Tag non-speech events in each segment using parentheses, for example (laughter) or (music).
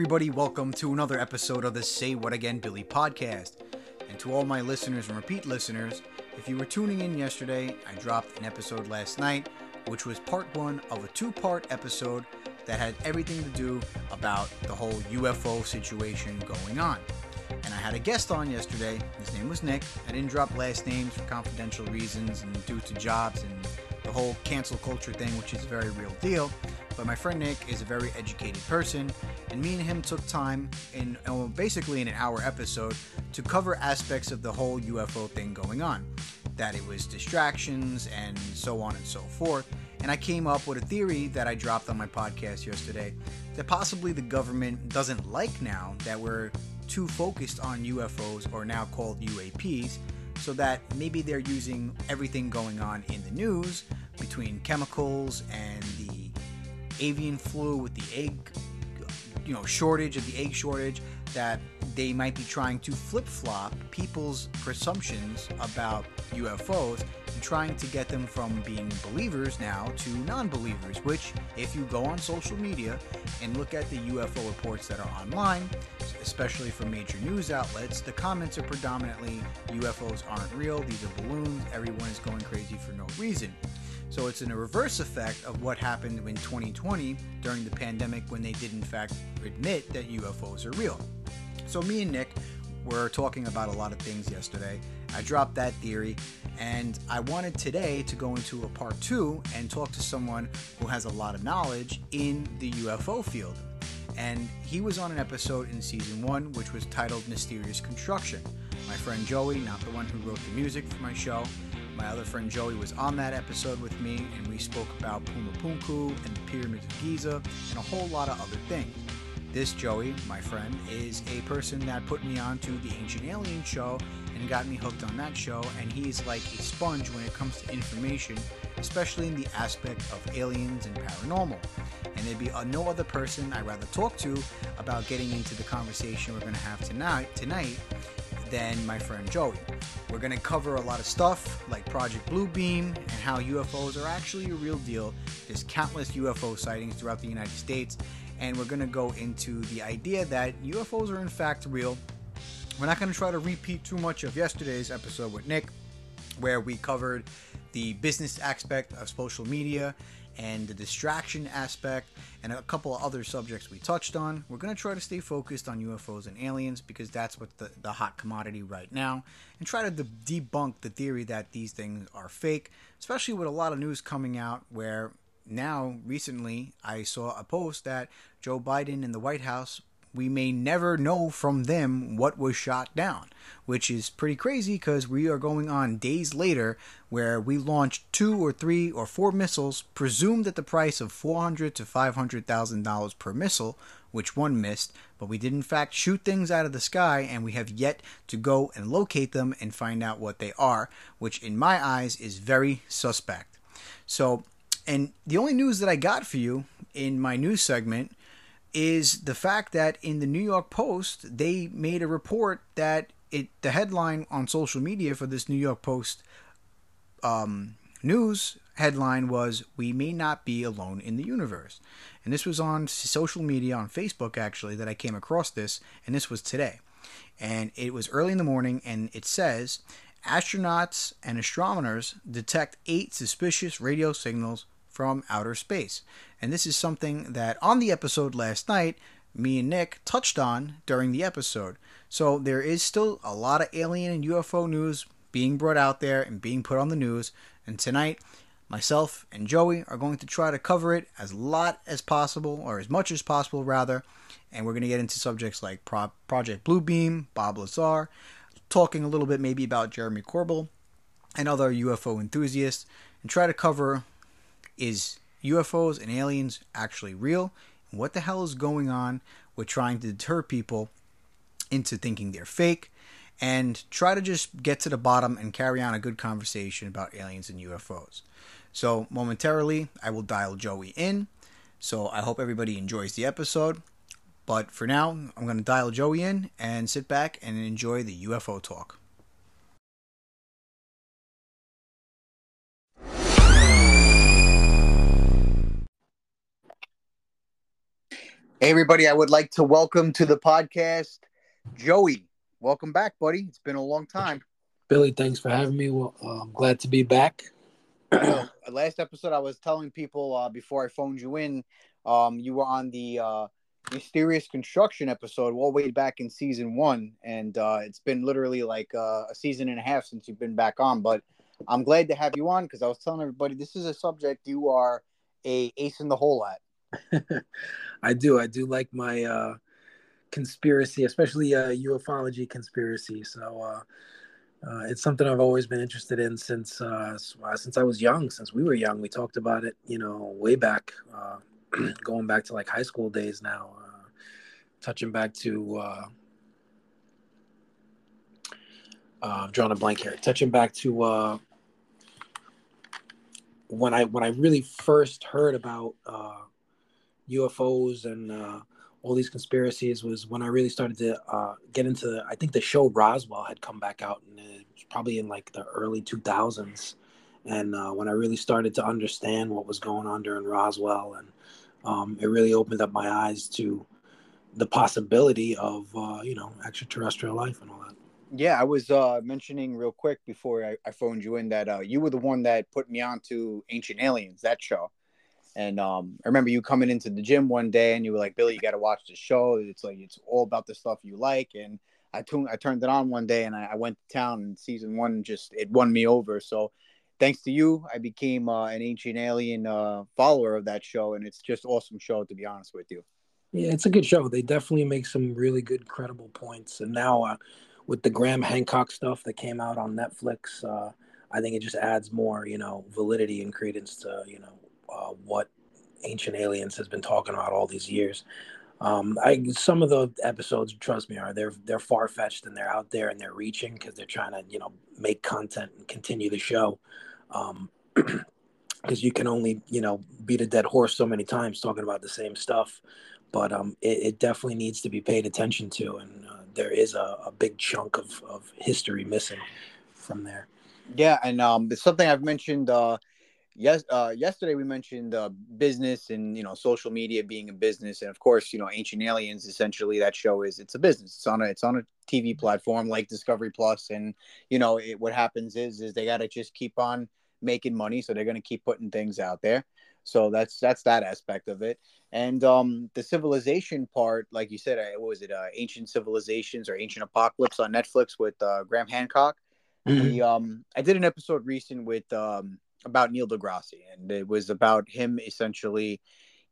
Everybody, welcome to another episode of the Say What Again Billy podcast. And to all my listeners and repeat listeners, if you were tuning in yesterday, I dropped an episode last night, which was part one of a two part episode that had everything to do about the whole UFO situation going on. And I had a guest on yesterday. His name was Nick. I didn't drop last names for confidential reasons and due to jobs and the whole cancel culture thing, which is a very real deal. But my friend Nick is a very educated person, and me and him took time in uh, basically in an hour episode to cover aspects of the whole UFO thing going on. That it was distractions and so on and so forth. And I came up with a theory that I dropped on my podcast yesterday that possibly the government doesn't like now that we're too focused on UFOs or now called UAPs so that maybe they're using everything going on in the news between chemicals and the avian flu with the egg you know shortage of the egg shortage that they might be trying to flip-flop people's presumptions about UFOs and trying to get them from being believers now to non-believers which if you go on social media and look at the UFO reports that are online especially from major news outlets the comments are predominantly UFOs aren't real these are balloons everyone is going crazy for no reason so it's in a reverse effect of what happened in 2020 during the pandemic when they did in fact admit that UFOs are real. So me and Nick were talking about a lot of things yesterday. I dropped that theory and I wanted today to go into a part 2 and talk to someone who has a lot of knowledge in the UFO field. And he was on an episode in season 1 which was titled Mysterious Construction. My friend Joey, not the one who wrote the music for my show, my other friend Joey was on that episode with me, and we spoke about Puma Punku and the pyramids of Giza and a whole lot of other things. This Joey, my friend, is a person that put me onto the Ancient Alien show and got me hooked on that show, and he's like a sponge when it comes to information, especially in the aspect of aliens and paranormal. And there'd be uh, no other person I'd rather talk to about getting into the conversation we're going to have tonight. Tonight, than my friend Joey. We're going to cover a lot of stuff like Project Bluebeam and how UFOs are actually a real deal. There's countless UFO sightings throughout the United States, and we're going to go into the idea that UFOs are in fact real. We're not going to try to repeat too much of yesterday's episode with Nick, where we covered the business aspect of social media and the distraction aspect and a couple of other subjects we touched on. We're going to try to stay focused on UFOs and aliens because that's what the, the hot commodity right now and try to de- debunk the theory that these things are fake, especially with a lot of news coming out where now recently I saw a post that Joe Biden in the White House we may never know from them what was shot down, which is pretty crazy because we are going on days later where we launched two or three or four missiles, presumed at the price of four hundred to five hundred thousand dollars per missile, which one missed, but we did in fact shoot things out of the sky, and we have yet to go and locate them and find out what they are, which in my eyes is very suspect. So, and the only news that I got for you in my news segment is the fact that in the New York Post they made a report that it the headline on social media for this New York Post um, news headline was "We may not be alone in the universe," and this was on social media on Facebook actually that I came across this, and this was today, and it was early in the morning, and it says astronauts and astronomers detect eight suspicious radio signals from outer space. And this is something that on the episode last night, me and Nick touched on during the episode. So there is still a lot of alien and UFO news being brought out there and being put on the news. And tonight, myself and Joey are going to try to cover it as lot as possible, or as much as possible, rather. And we're going to get into subjects like Pro- Project Bluebeam, Bob Lazar, talking a little bit maybe about Jeremy Corbell and other UFO enthusiasts, and try to cover is UFOs and aliens actually real? What the hell is going on with trying to deter people into thinking they're fake? And try to just get to the bottom and carry on a good conversation about aliens and UFOs. So, momentarily, I will dial Joey in. So, I hope everybody enjoys the episode. But for now, I'm going to dial Joey in and sit back and enjoy the UFO talk. Hey, everybody, I would like to welcome to the podcast Joey. Welcome back, buddy. It's been a long time. Billy, thanks for having me. Well, uh, I'm glad to be back. last episode, I was telling people uh, before I phoned you in, um, you were on the uh, mysterious construction episode all the way back in season one, and uh, it's been literally like uh, a season and a half since you've been back on. But I'm glad to have you on because I was telling everybody this is a subject you are a ace in the hole at. (laughs) I do. I do like my uh, conspiracy, especially uh, ufology conspiracy. So uh, uh, it's something I've always been interested in since uh, uh, since I was young. Since we were young, we talked about it. You know, way back, uh, (clears throat) going back to like high school days now. Uh, touching back to. Uh, uh, I'm drawing a blank here. Touching back to uh, when I when I really first heard about uh, UFOs and uh, all these conspiracies was when I really started to uh, get into. I think the show Roswell had come back out, and it was probably in like the early 2000s. And uh, when I really started to understand what was going on during Roswell, and um, it really opened up my eyes to the possibility of uh, you know extraterrestrial life and all that. Yeah, I was uh, mentioning real quick before I, I phoned you in that uh, you were the one that put me on to Ancient Aliens, that show. And um, I remember you coming into the gym one day and you were like, Billy, you got to watch the show. It's like, it's all about the stuff you like. And I, tuned, I turned it on one day and I, I went to town and season one just, it won me over. So thanks to you, I became uh, an Ancient Alien uh, follower of that show. And it's just awesome show, to be honest with you. Yeah, it's a good show. They definitely make some really good, credible points. And now uh, with the Graham Hancock stuff that came out on Netflix, uh, I think it just adds more, you know, validity and credence to, you know, uh, what Ancient Aliens has been talking about all these years. Um, I some of the episodes, trust me, are they're they're far fetched and they're out there and they're reaching because they're trying to you know make content and continue the show. Um, (clears throat) because you can only you know beat a dead horse so many times talking about the same stuff but um, it, it, definitely needs to be paid attention to and uh, there is a, a, big chunk of, of history missing from there yeah and um, it's something i've mentioned uh, yes uh, yesterday we mentioned uh, business and you know social media being a business. And of course you know ancient aliens essentially that show is it's a business. It's on a it's on a tv platform like discovery plus. And you know it, what happens is is they got to just keep on making money. So they're going to keep putting things out there. So that's that's that aspect of it. And um the civilization part like you said uh, what was it uh, ancient civilizations or ancient apocalypse on netflix with uh, graham hancock? Mm-hmm. we um i did an episode recent with um about Neil deGrasse, and it was about him essentially.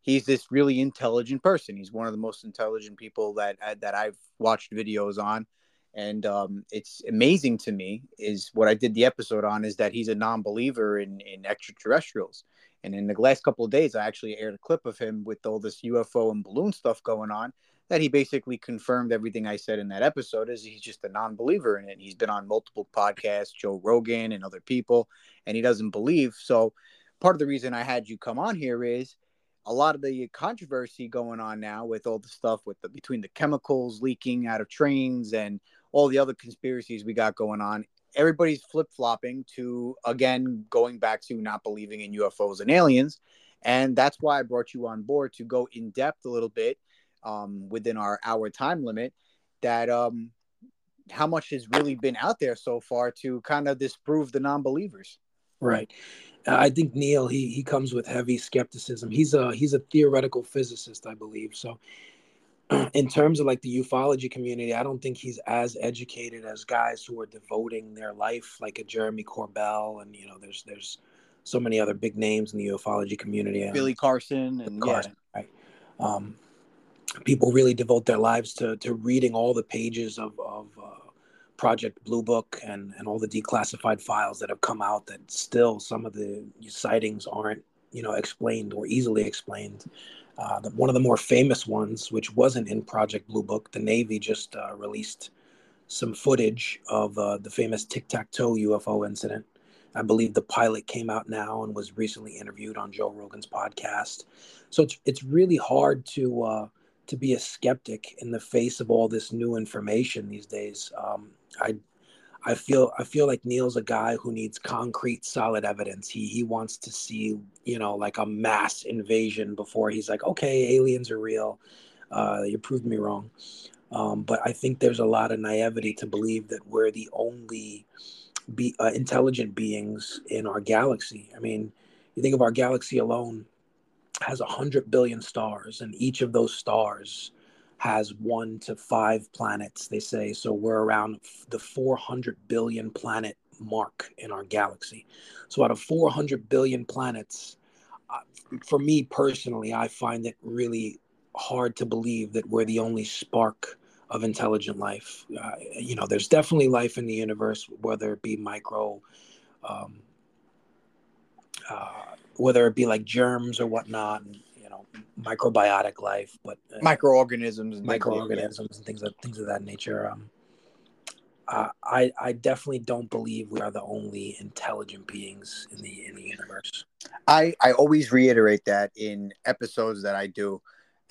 He's this really intelligent person. He's one of the most intelligent people that uh, that I've watched videos on, and um, it's amazing to me. Is what I did the episode on is that he's a non-believer in in extraterrestrials. And in the last couple of days, I actually aired a clip of him with all this UFO and balloon stuff going on that he basically confirmed everything I said in that episode is he's just a non-believer in it. He's been on multiple podcasts, Joe Rogan and other people, and he doesn't believe. So part of the reason I had you come on here is a lot of the controversy going on now with all the stuff with the between the chemicals leaking out of trains and all the other conspiracies we got going on. Everybody's flip-flopping to again going back to not believing in UFOs and aliens. And that's why I brought you on board to go in depth a little bit um, within our hour time limit that um, how much has really been out there so far to kind of disprove the non-believers? Right. I think neil he he comes with heavy skepticism. He's a he's a theoretical physicist i believe. So (clears throat) in terms of like the ufology community i don't think he's as educated as guys who are devoting their life like a jeremy corbell and you know there's there's so many other big names in the ufology community. Billy carson and carson, yeah. right. Um, people really devote their lives to to reading all the pages of of uh, Project Blue Book and and all the declassified files that have come out. That still some of the sightings aren't you know explained or easily explained. Uh, the, one of the more famous ones, which wasn't in Project Blue Book, the Navy just uh, released some footage of uh, the famous Tic Tac Toe UFO incident. I believe the pilot came out now and was recently interviewed on Joe Rogan's podcast. So it's it's really hard to uh, to be a skeptic in the face of all this new information these days. Um, I I feel I feel like Neil's a guy who needs concrete, solid evidence. He he wants to see you know like a mass invasion before he's like, okay, aliens are real. Uh, you proved me wrong. Um, but I think there's a lot of naivety to believe that we're the only be uh, intelligent beings in our galaxy. I mean, you think of our galaxy alone has a hundred billion stars, and each of those stars has one to five planets. They say so. We're around the 400 billion planet mark in our galaxy. So out of 400 billion planets, uh, for me personally, I find it really hard to believe that we're the only spark of intelligent life. Uh, you know, there's definitely life in the universe, whether it be micro, um, uh, whether it be like germs or whatnot, and, you know, microbiotic life, but uh, microorganisms, and microorganisms, and things of things of that nature. Um, uh, I I definitely don't believe we are the only intelligent beings in the in the universe. I I always reiterate that in episodes that I do,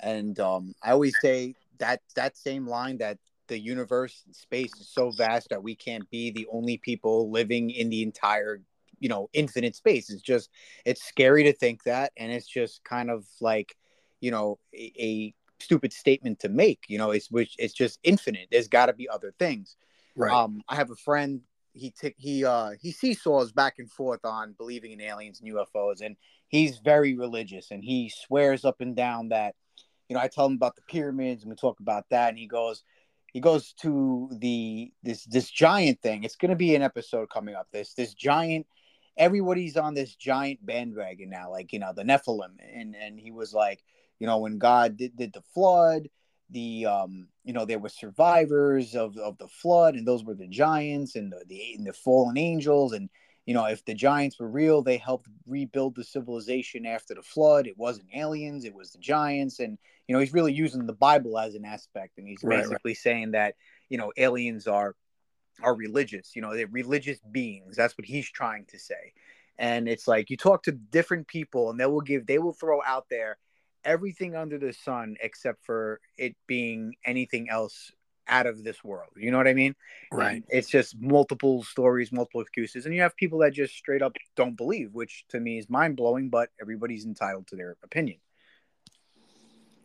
and um, I always say that that same line that the universe space is so vast that we can't be the only people living in the entire you know infinite space it's just it's scary to think that and it's just kind of like you know a, a stupid statement to make you know it's which it's just infinite there's got to be other things right um i have a friend he t- he uh he seesaws back and forth on believing in aliens and ufos and he's very religious and he swears up and down that you know, I tell him about the pyramids and we talk about that, and he goes, he goes to the this this giant thing. It's going to be an episode coming up. This this giant, everybody's on this giant bandwagon now, like you know the Nephilim, and and he was like, you know, when God did, did the flood, the um, you know, there were survivors of of the flood, and those were the giants and the the, and the fallen angels, and you know, if the giants were real, they helped rebuild the civilization after the flood. It wasn't aliens, it was the giants. And, you know, he's really using the Bible as an aspect. And he's right, basically right. saying that, you know, aliens are are religious, you know, they're religious beings. That's what he's trying to say. And it's like you talk to different people and they will give they will throw out there everything under the sun except for it being anything else out of this world. You know what I mean? Right. And it's just multiple stories, multiple excuses, and you have people that just straight up don't believe, which to me is mind blowing. But everybody's entitled to their opinion.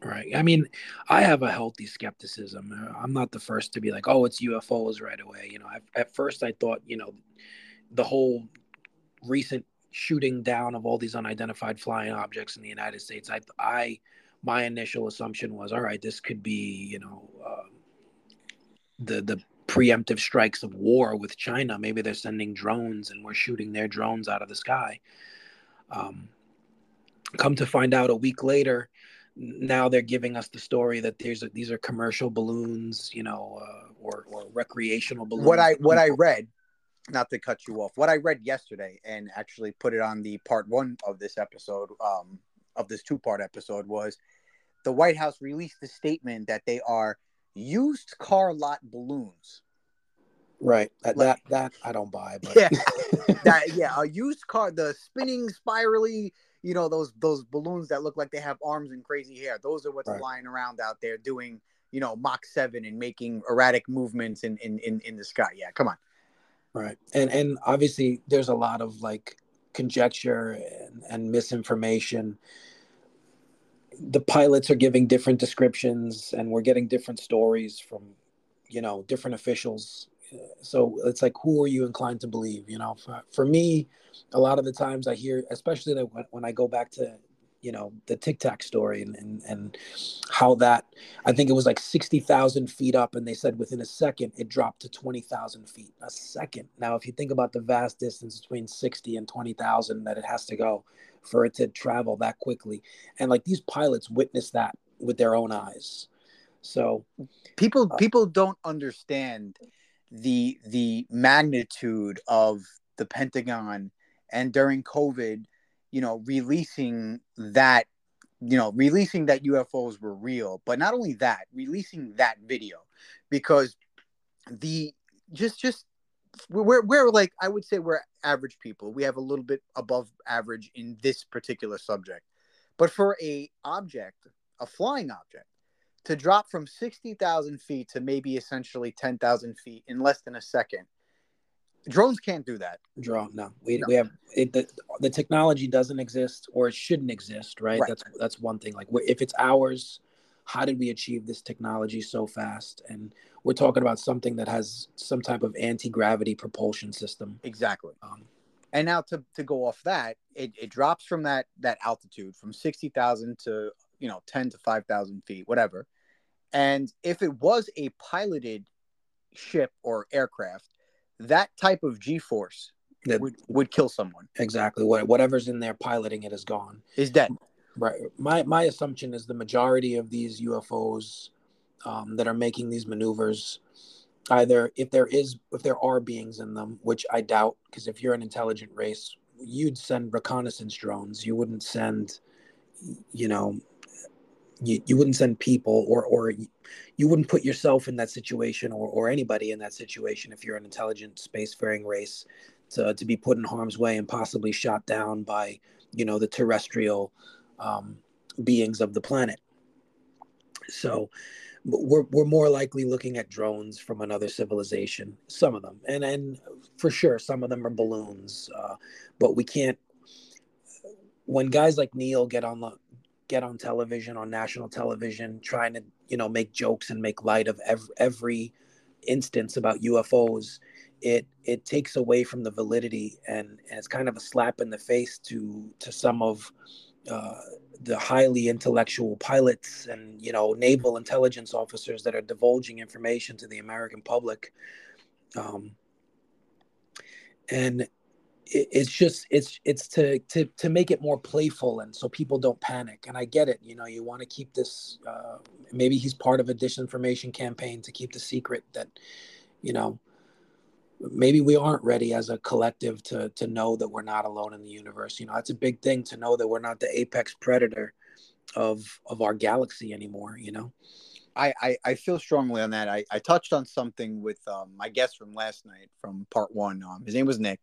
Right. I mean, I have a healthy skepticism. I'm not the first to be like, "Oh, it's UFOs" right away. You know, I, at first I thought, you know, the whole recent shooting down of all these unidentified flying objects in the United States. I, I, my initial assumption was, all right, this could be, you know, uh, the the preemptive strikes of war with China. Maybe they're sending drones and we're shooting their drones out of the sky. Um, come to find out a week later, now they're giving us the story that there's a, these are commercial balloons, you know, uh, or or recreational balloons. What I what I read, not to cut you off, what I read yesterday and actually put it on the part one of this episode, um, of this two part episode was the White House released the statement that they are used car lot balloons. Right. That like, that, that I don't buy. But. (laughs) Yeah. (laughs) that yeah, a used car, the spinning spirally, you know, those those balloons that look like they have arms and crazy hair. Those are what's right. flying around out there doing, you know, Mach seven and making erratic movements in in in, in the sky. Yeah, come on. Right. And and obviously there's a lot of like conjecture and, and misinformation the pilots are giving different descriptions and we're getting different stories from you know different officials so it's like who are you inclined to believe you know? For, for me a lot of the times i hear especially when, when i go back to you know the tic tac story and, and and how that i think it was like 60000 feet up and they said within a second it dropped to 20000 feet. A second. Now if you think about the vast distance between 60 and 20000 that it has to go for it to travel that quickly. And like these pilots witnessed that with their own eyes. So people uh, people don't understand the the magnitude of the pentagon and during covid you know, releasing that, you know, releasing that UFOs were real, but not only that, releasing that video because the just just we're we're like I would say we're average people. We have a little bit above average in this particular subject. But for a object, a flying object, to drop from 60,000 feet to maybe essentially 10,000 feet in less than a second drones can't do that drone no we, no. we have it, the, the technology doesn't exist or it shouldn't exist right? right? that's that's one thing like if it's ours how did we achieve this technology so fast? And we're talking about something that has some type of anti-gravity propulsion system. Exactly. Um, and now to, to go off that, it, it drops from that that altitude from sixty thousand to you know ten to five thousand feet, whatever. And if it was a piloted ship or aircraft, that type of G force that would, would kill someone. Exactly. Whatever's in there piloting it is gone. Is dead. Right. My my assumption is the majority of these UFOs um, that are making these maneuvers, either if there is if there are beings in them, which I doubt, because if you're an intelligent race, you'd send reconnaissance drones. You wouldn't send, you know, you, you wouldn't send people or or you wouldn't put yourself in that situation or, or anybody in that situation if you're an intelligent spacefaring race to, to be put in harm's way and possibly shot down by you know the terrestrial um, beings of the planet. So we're, we're more likely looking at drones from another civilization some of them and and for sure some of them are balloons uh, but we can't when guys like neil get on the get on television on national television trying to you know make jokes and make light of every, every instance about ufos it it takes away from the validity and, and it's kind of a slap in the face to to some of uh, the highly intellectual pilots and you know naval intelligence officers that are divulging information to the American public, um, and it, it's just it's it's to to to make it more playful and so people don't panic. And I get it, you know, you want to keep this. Uh, maybe he's part of a disinformation campaign to keep the secret that, you know, maybe we aren't ready as a collective to to know that we're not alone in the universe you know that's a big thing to know that we're not the apex predator of of our galaxy anymore you know i i, I feel strongly on that I, I touched on something with um, my guest from last night from part one um, his name was nick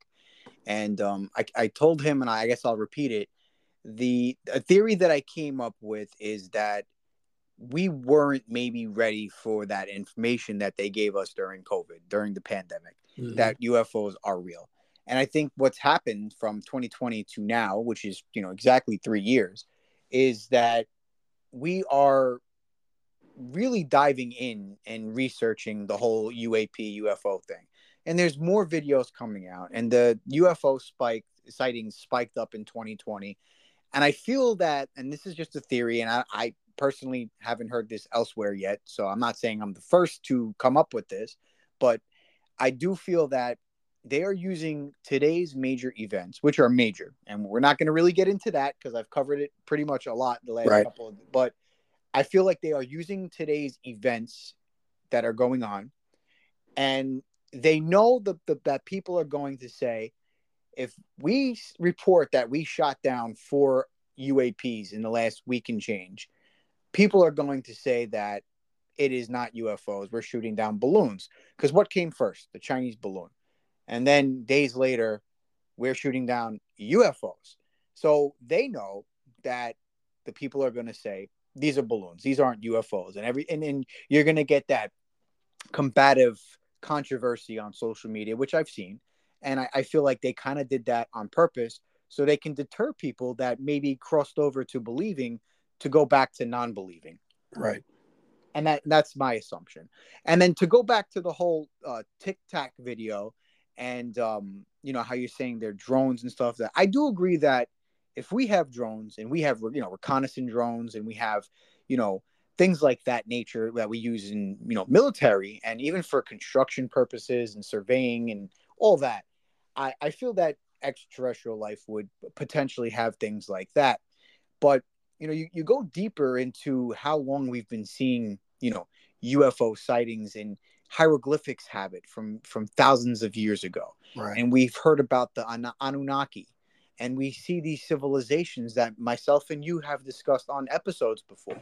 and um, I, I told him and I, I guess i'll repeat it the a theory that i came up with is that we weren't maybe ready for that information that they gave us during covid during the pandemic mm-hmm. that UFOs are real. And I think what's happened from 2020 to now, which is, you know, exactly three years, is that we are really diving in and researching the whole UAP UFO thing. And there's more videos coming out, and the UFO spike sightings spiked up in 2020. And I feel that, and this is just a theory, and I, I personally haven't heard this elsewhere yet. So I'm not saying I'm the first to come up with this, but I do feel that they are using today's major events, which are major, and we're not going to really get into that because I've covered it pretty much a lot the last right. couple of. But I feel like they are using today's events that are going on, and they know the, the, that people are going to say, if we report that we shot down four UAPs in the last week and change, people are going to say that it is not UFOs. We're shooting down balloons. Because what came first? The Chinese balloon. And then days later, we're shooting down UFOs. So they know that the people are going to say, these are balloons. These aren't UFOs. And every and, and you're going to get that combative controversy on social media, which I've seen. And I, I feel like they kind of did that on purpose so they can deter people that maybe crossed over to believing to go back to non believing. Right and that that's my assumption. And then to go back to the whole uh, Tic Tac video, and um, you know how you're saying they're drones and stuff. That I do agree that if we have drones and we have you know reconnaissance drones and we have you know things like that nature that we use in you know military and even for construction purposes and surveying and all that, I, I feel that extraterrestrial life would potentially have things like that. But you know, you, you go deeper into how long we've been seeing, you know, UFO sightings and hieroglyphics have it from from thousands of years ago. Right. And we've heard about the An- Anunnaki and we see these civilizations that myself and you have discussed on episodes before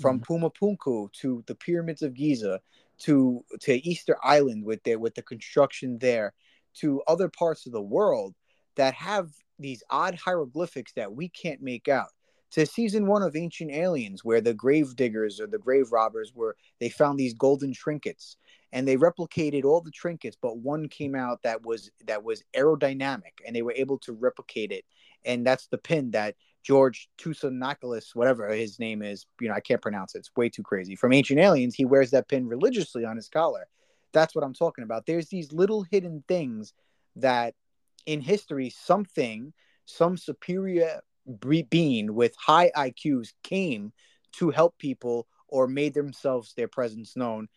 from mm-hmm. Pumapunku to the pyramids of Giza to to Easter Island with their with the construction there to other parts of the world that have these odd hieroglyphics that we can't make out to season one of Ancient Aliens, where the grave diggers or the grave robbers were they found these golden trinkets and they replicated all the trinkets, but one came out that was that was aerodynamic and they were able to replicate it. And that's the pin that George Tusanocalis, whatever his name is, you know, I can't pronounce it. It's way too crazy. From Ancient Aliens, he wears that pin religiously on his collar. That's what I'm talking about. There's these little hidden things that in history, something, some superior being with high IQs came to help people or made themselves their presence known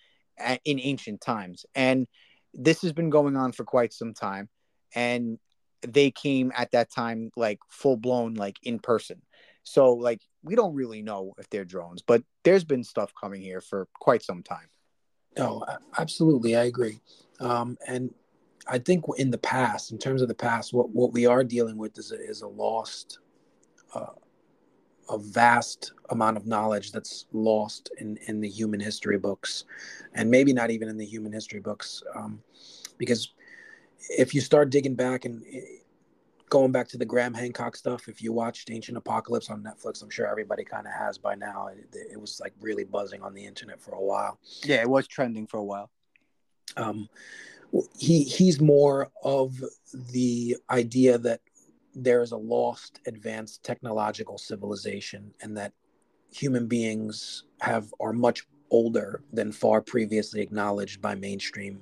in ancient times. And this has been going on for quite some time. And they came at that time like full blown, like in person. So, like, we don't really know if they're drones, but there's been stuff coming here for quite some time. No, absolutely. I agree. Um, and I think in the past, in terms of the past, what, what we are dealing with is a, is a lost uh, a vast amount of knowledge that's lost in, in the human history books, and maybe not even in the human history books, um, because if you start digging back and eh, going back to the Graham Hancock stuff, if you watched Ancient Apocalypse on Netflix, I'm sure everybody kind of has by now. It, it, was like really buzzing on the internet for a while. Yeah, it was trending for a while. Um, he he's more of the idea that there is a lost advanced technological civilization and that human beings have are much older than far previously acknowledged by mainstream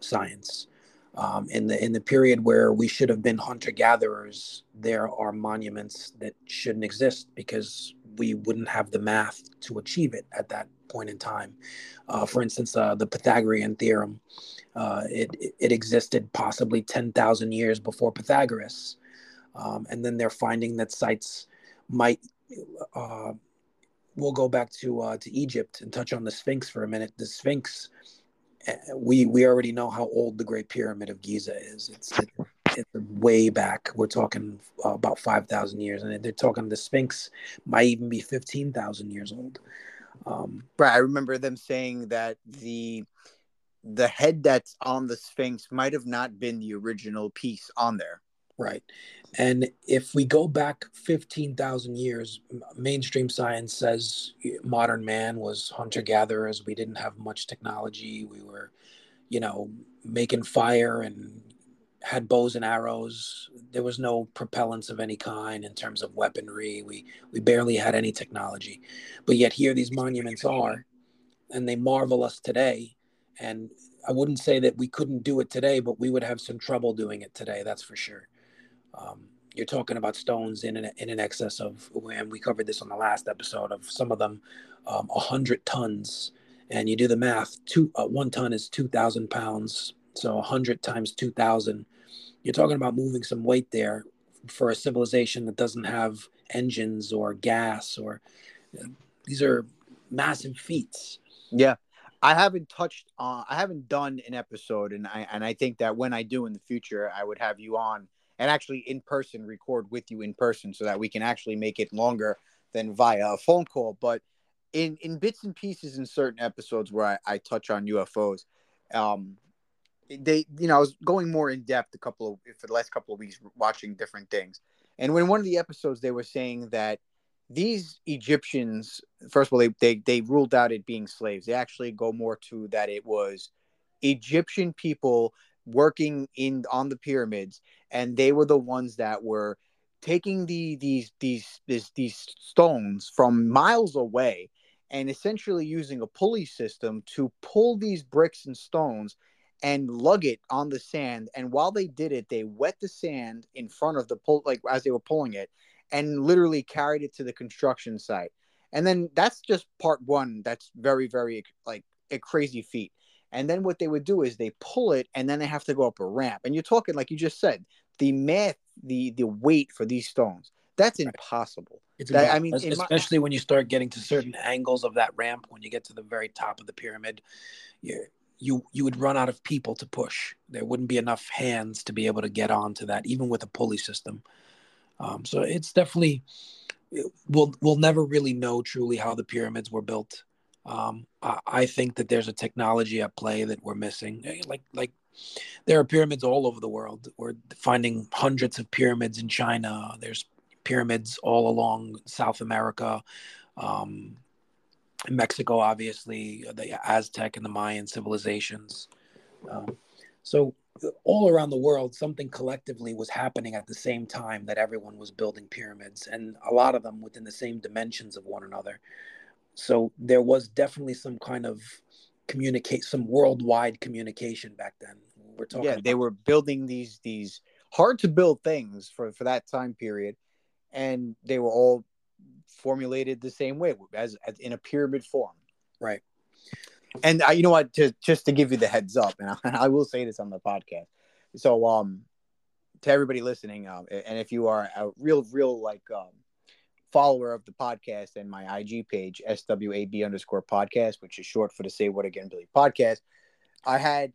science. Um, in the in the period where we should have been hunter gatherers, there are monuments that shouldn't exist because we wouldn't have the math to achieve it at that point in time. Uh, for instance, uh, the Pythagorean theorem, uh, it it existed possibly ten thousand years before Pythagoras, um, and then they're finding that sites might. Uh, we'll go back to uh, to Egypt and touch on the Sphinx for a minute. The Sphinx, we we already know how old the Great Pyramid of Giza is. It's it, it's way back. We're talking uh, about five thousand years, and they're talking the Sphinx might even be fifteen thousand years old. Um, right. I remember them saying that the the head that's on the Sphinx might have not been the original piece on there. Right. And if we go back 15,000 years, mainstream science says modern man was hunter gatherers. We didn't have much technology. We were, you know, making fire and had bows and arrows. There was no propellants of any kind in terms of weaponry. We, we barely had any technology. But yet, here these monuments are, and they marvel us today. And I wouldn't say that we couldn't do it today, but we would have some trouble doing it today, that's for sure. Um, you're talking about stones in an, in an excess of, and we covered this on the last episode of some of them, um, 100 tons. And you do the math, two, uh, one ton is 2,000 pounds. So 100 times 2,000. You're talking about moving some weight there for a civilization that doesn't have engines or gas or uh, these are massive feats. Yeah. I haven't touched on I haven't done an episode and I and I think that when I do in the future I would have you on and actually in person record with you in person so that we can actually make it longer than via a phone call. But in in bits and pieces in certain episodes where I, I touch on UFOs, um, they you know I was going more in depth a couple of for the last couple of weeks watching different things, and when one of the episodes they were saying that these Egyptians, first of all, they, they they ruled out it being slaves. They actually go more to that it was Egyptian people working in on the pyramids and they were the ones that were taking the these these these, these stones from miles away and essentially using a pulley system to pull these bricks and stones and lug it on the sand. And while they did it they wet the sand in front of the pull like as they were pulling it and literally carried it to the construction site. And then that's just part one. That's very very like a crazy feat and then what they would do is they pull it and then they have to go up a ramp. And you're talking, like you just said, the math, the the weight for these stones. That's impossible. It's that, I mean, especially my... when you start getting to certain angles of that ramp, when you get to the very top of the pyramid, you you you would run out of people to push. There wouldn't be enough hands to be able to get onto that, even with a pulley system. Um, so it's definitely we'll we'll never really know truly how the pyramids were built. Um, I, I, think that there's a technology at play that we're missing. Eh, like like there are pyramids all over the world. We're finding hundreds of pyramids in China. There's pyramids all along South America, um, Mexico, obviously the Aztec and the Mayan civilizations. Um, so all around the world, something collectively was happening at the same time that everyone was building pyramids, and a lot of them within the same dimensions of one another. So there was definitely some kind of communicate, some worldwide communication back then. We're talking. Yeah, they were building these these hard to build things for for that time period, and they were all formulated the same way as, as in a pyramid form. Right. And uh, you know what? To, just to give you the heads up, and (laughs) I, I, will say this on the podcast. So, um, to everybody listening, um, and if you are a real, real like um, follower of the podcast and my IG page, SWAB underscore podcast, which is short for the Say What Again Billy podcast, I had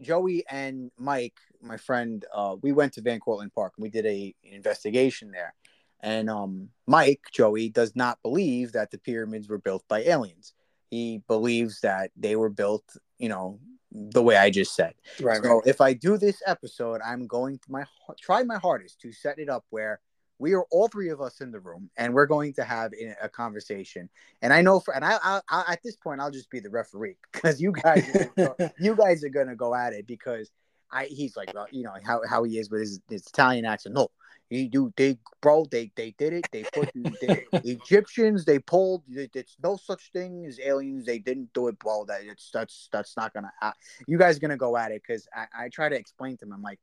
Joey and Mike, my friend, uh, we went to Van Cortlandt Park and we did a an investigation there. And um, Mike, Joey, does not believe that the pyramids were built by aliens. He believes that they were built, you know, the way I just said. Right. So right. if I do this episode, I'm going to my try my hardest to set it up where we are all three of us in the room and we're going to have a conversation. And i know for and I, I, I at this point i'll just be the referee (laughs) because you guys (laughs) you guys are gonna go at it because i he's like well you know how, how he is with his, his italian accent. No he do they bro they they did it. They put the (laughs) egyptians they pulled it's no such thing as aliens. They didn't do it. Bro that it's that's that's not gonna happen you guys gonna go at it because I, I try to explain to them i'm like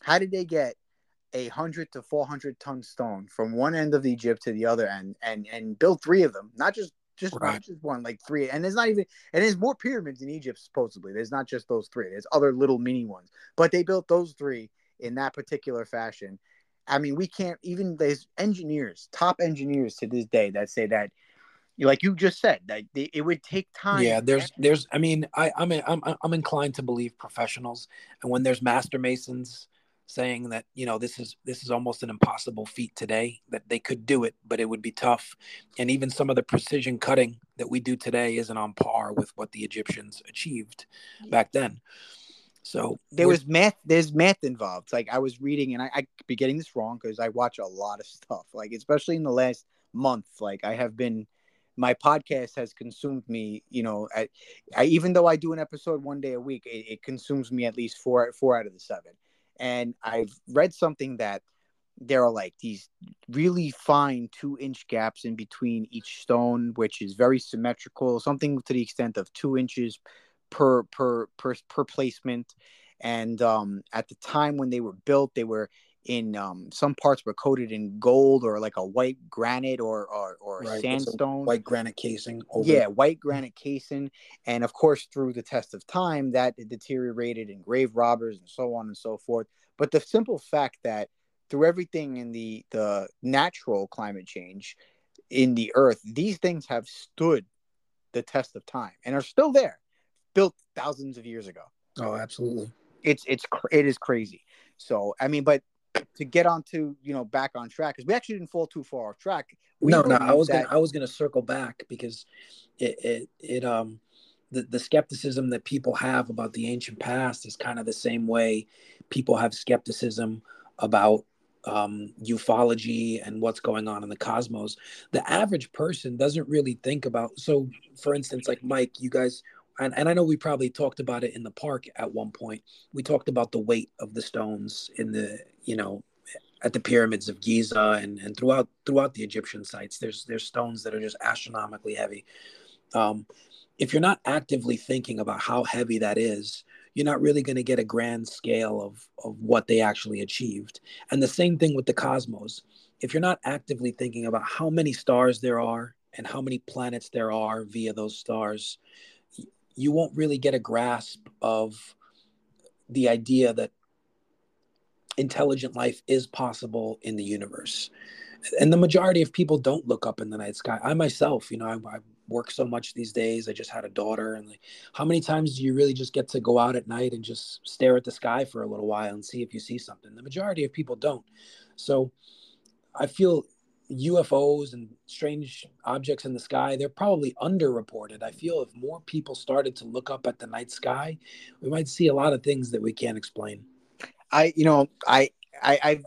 how did they get a hundred to four hundred ton stone from one end of Egypt to the other end and and build three of them not just just right. not just one like three and there's not even and there's more pyramids in Egypt supposedly there's not just those three there's other little mini ones but they built those three in that particular fashion I mean, we can't even there's engineers, top engineers to this day that say that, like you just said, that they, it would take time. Yeah, there's there's. I mean, I I'm I'm I'm inclined to believe professionals, and when there's master masons saying that you know this is this is almost an impossible feat today that they could do it but it would be tough and even some of the precision cutting that we do today isn't on par with what the egyptians achieved back then so there was math. There's math involved. Like I was reading, and I, I could be getting this wrong because I watch a lot of stuff. Like especially in the last month, like I have been. My podcast has consumed me. You know, I, I even though I do an episode one day a week, it, it consumes me at least four four out of the seven. And I've read something that there are like these really fine two inch gaps in between each stone, which is very symmetrical, something to the extent of two inches per per per per placement. And um, at the time when they were built, they were in um, some parts were coated in gold or like a white granite or or, or right, sandstone, white granite casing. Over. Yeah, white granite casing, and of course through the test of time that deteriorated in grave robbers and so on and so forth. But the simple fact that through everything in the the natural climate change in the earth, these things have stood the test of time and are still there built thousands of years ago. Oh, absolutely. It's it's it is crazy. So I mean, but to get onto you know back on track because we actually didn't fall too far off track. We no, no, I was that... gonna I was gonna circle back because it it it um the, the skepticism that people have about the ancient past is kind of the same way people have skepticism about um, ufology and what's going on in the cosmos. The average person doesn't really think about. So, for instance, like Mike, you guys and, and I know we probably talked about it in the park at one point. We talked about the weight of the stones in the, you know, at the pyramids of Giza and, and throughout throughout the Egyptian sites. There's there's stones that are just astronomically heavy. Um, if you're not actively thinking about how heavy that is, you're not really going to get a grand scale of of what they actually achieved. And the same thing with the cosmos. If you're not actively thinking about how many stars there are and how many planets there are via those stars, you won't really get a grasp of the idea that intelligent life is possible in the universe. And the majority of people don't look up in the night sky. I myself, you know, I, I work so much these days. I just had a daughter, and like, how many times do you really just get to go out at night and just stare at the sky for a little while and see if you see something? The majority of people don't. So I feel UFOs and strange objects in the sky, they're probably underreported. I feel if more people started to look up at the night sky, we might see a lot of things that we can't explain. I, you know, I, I, I've,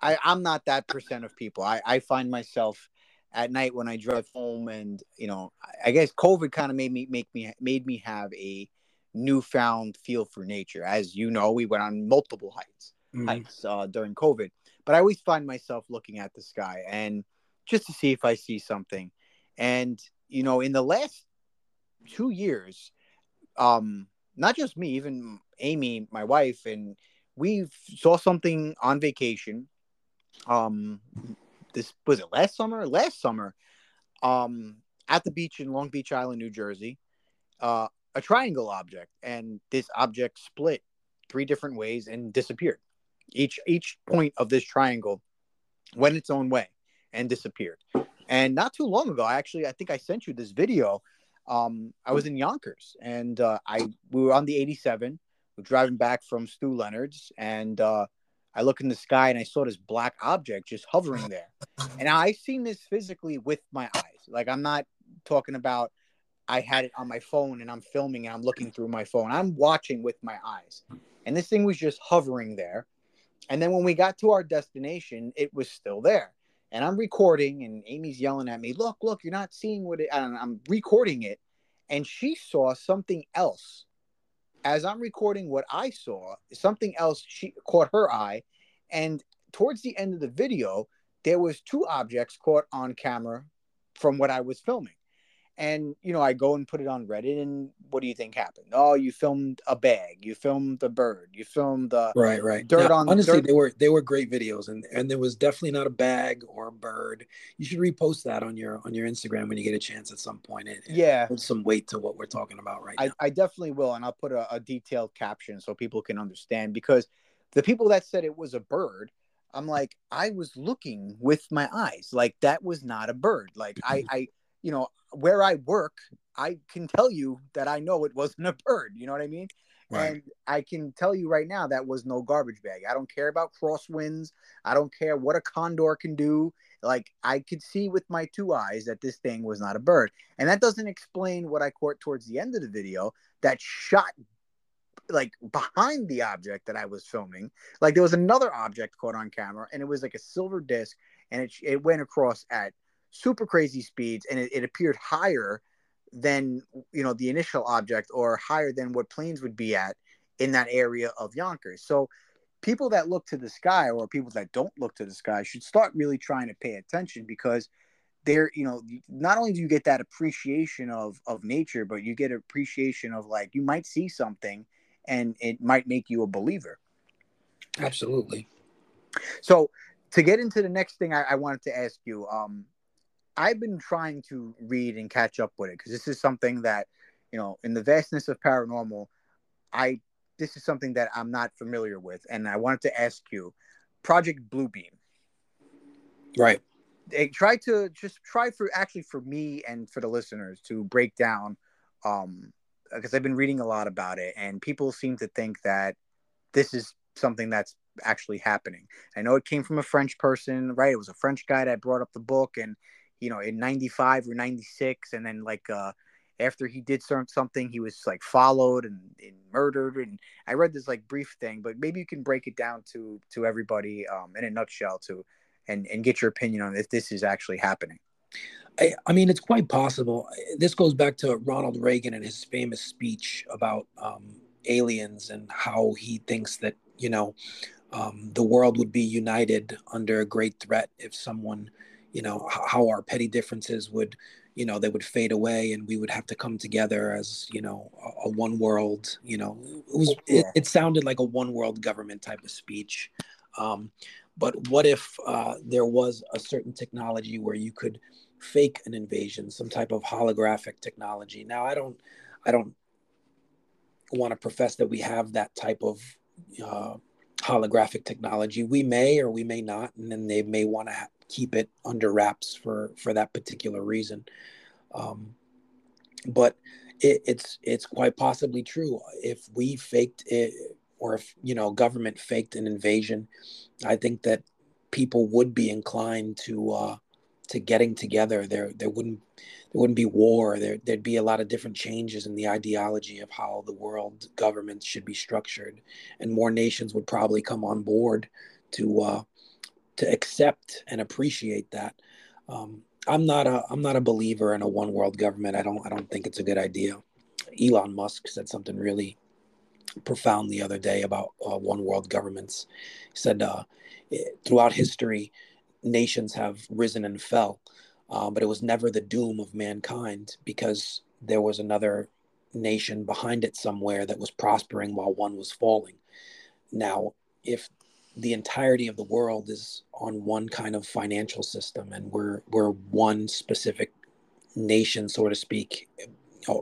I, I'm not that percent of people. I, I find myself at night when I drive home, and you know, I guess COVID kind of made me make me made me have a newfound feel for nature. As you know, we went on multiple hikes mm-hmm. hikes uh, during COVID, but I always find myself looking at the sky and just to see if I see something. And you know, in the last two years, um, not just me, even Amy, my wife, and we saw something on vacation. Um, this was it last summer. Last summer, um, at the beach in Long Beach Island, New Jersey, uh, a triangle object, and this object split three different ways and disappeared. Each each point of this triangle went its own way and disappeared. And not too long ago, actually, I think I sent you this video. Um, I was in Yonkers, and uh, I we were on the 87. We're driving back from Stew Leonard's, and uh, I look in the sky and I saw this black object just hovering there. And I've seen this physically with my eyes. Like I'm not talking about I had it on my phone and I'm filming and I'm looking through my phone. I'm watching with my eyes. And this thing was just hovering there. And then when we got to our destination, it was still there. And I'm recording and Amy's yelling at me, "Look, look, you're not seeing what it and I'm recording it." And she saw something else as I'm recording what I saw, something else she caught her eye, and towards the end of the video, there was two objects caught on camera from what I was filming. And you know, I go and put it on Reddit, and what do you think happened? Oh, you filmed a bag, you filmed the bird, you filmed the right, right dirt now, on. Honestly, dirt. they were they were great videos, and and there was definitely not a bag or a bird. You should repost that on your on your Instagram when you get a chance at some point. It, yeah, put some weight to what we're talking about right I, now. I definitely will, and I'll put a, a detailed caption so people can understand because the people that said it was a bird I'm like, I was looking with my eyes. Like that was not a bird. Like I, (laughs) I, you know, where I work, I can tell you that I know it wasn't a bird. You know what I mean? Right. And I can tell you right now that was no garbage bag. I don't care about crosswinds. I don't care what a condor can do. Like I could see with my two eyes that this thing was not a bird. And that doesn't explain what I caught towards the end of the video that shot like behind the object that I was filming. Like there was another object caught on camera and it was like a silver disc and it, it went across at super crazy speeds and it, it appeared higher than you know the initial object or higher than what planes would be at in that area of Yonkers. So people that look to the sky or people that don't look to the sky should start really trying to pay attention because there you know not only do you get that appreciation of of nature but you get appreciation of like you might see something and it might make you a believer absolutely so to get into the next thing i, I wanted to ask you um I've been trying to read and catch up with it because this is something that, you know, in the vastness of paranormal, I this is something that I'm not familiar with, and I wanted to ask you, Project Bluebeam. Right. They try to just try for actually for me and for the listeners to break down, um, because I've been reading a lot about it, and people seem to think that this is something that's actually happening. I know it came from a French person, right? It was a French guy that brought up the book, and you know, in 95 or 96. And then like, uh, after he did some, something, he was like followed and, and, murdered. And I read this like brief thing, but maybe you can break it down to, to everybody um, in a nutshell to, and, and get your opinion on if this is actually happening. I, I, mean, it's quite possible. This goes back to Ronald Reagan and his famous speech about um, aliens and how he thinks that, you know, um, the world would be united under a great threat if someone you know how our petty differences would you know they would fade away and we would have to come together as you know a, a one world you know it was it, it, sounded like a one world government type of speech um, but what if uh, there was a certain technology where you could fake an invasion some type of holographic technology? Now i don't i don't want to profess that we have that type of uh, holographic technology. We may or we may not and then they may want to ha- keep it under wraps for for that particular reason. Um, but it, it's it's quite possibly true. If we faked it or if you know government faked an invasion i think that people would be inclined to uh to getting together. There there wouldn't there wouldn't be war. There there'd be a lot of different changes in the ideology of how the world governments should be structured. And more nations would probably come on board to uh to accept and appreciate that. Um, I'm not a I'm not a believer in a one world government. I don't I don't think it's a good idea. Elon Musk said something really profound the other day about uh, one world governments. He said, uh, throughout history, nations have risen and fell, uh, but it was never the doom of mankind because there was another nation behind it somewhere that was prospering while one was falling. Now, if the entirety of the world is on one kind of financial system and we're we're one specific nation so to speak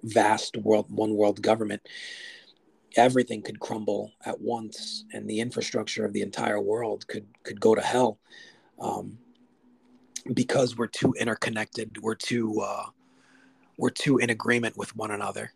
vast world one world government. Everything could crumble at once and the infrastructure of the entire world could could go to hell um, because we're too interconnected we're too uh, we're too in agreement with one another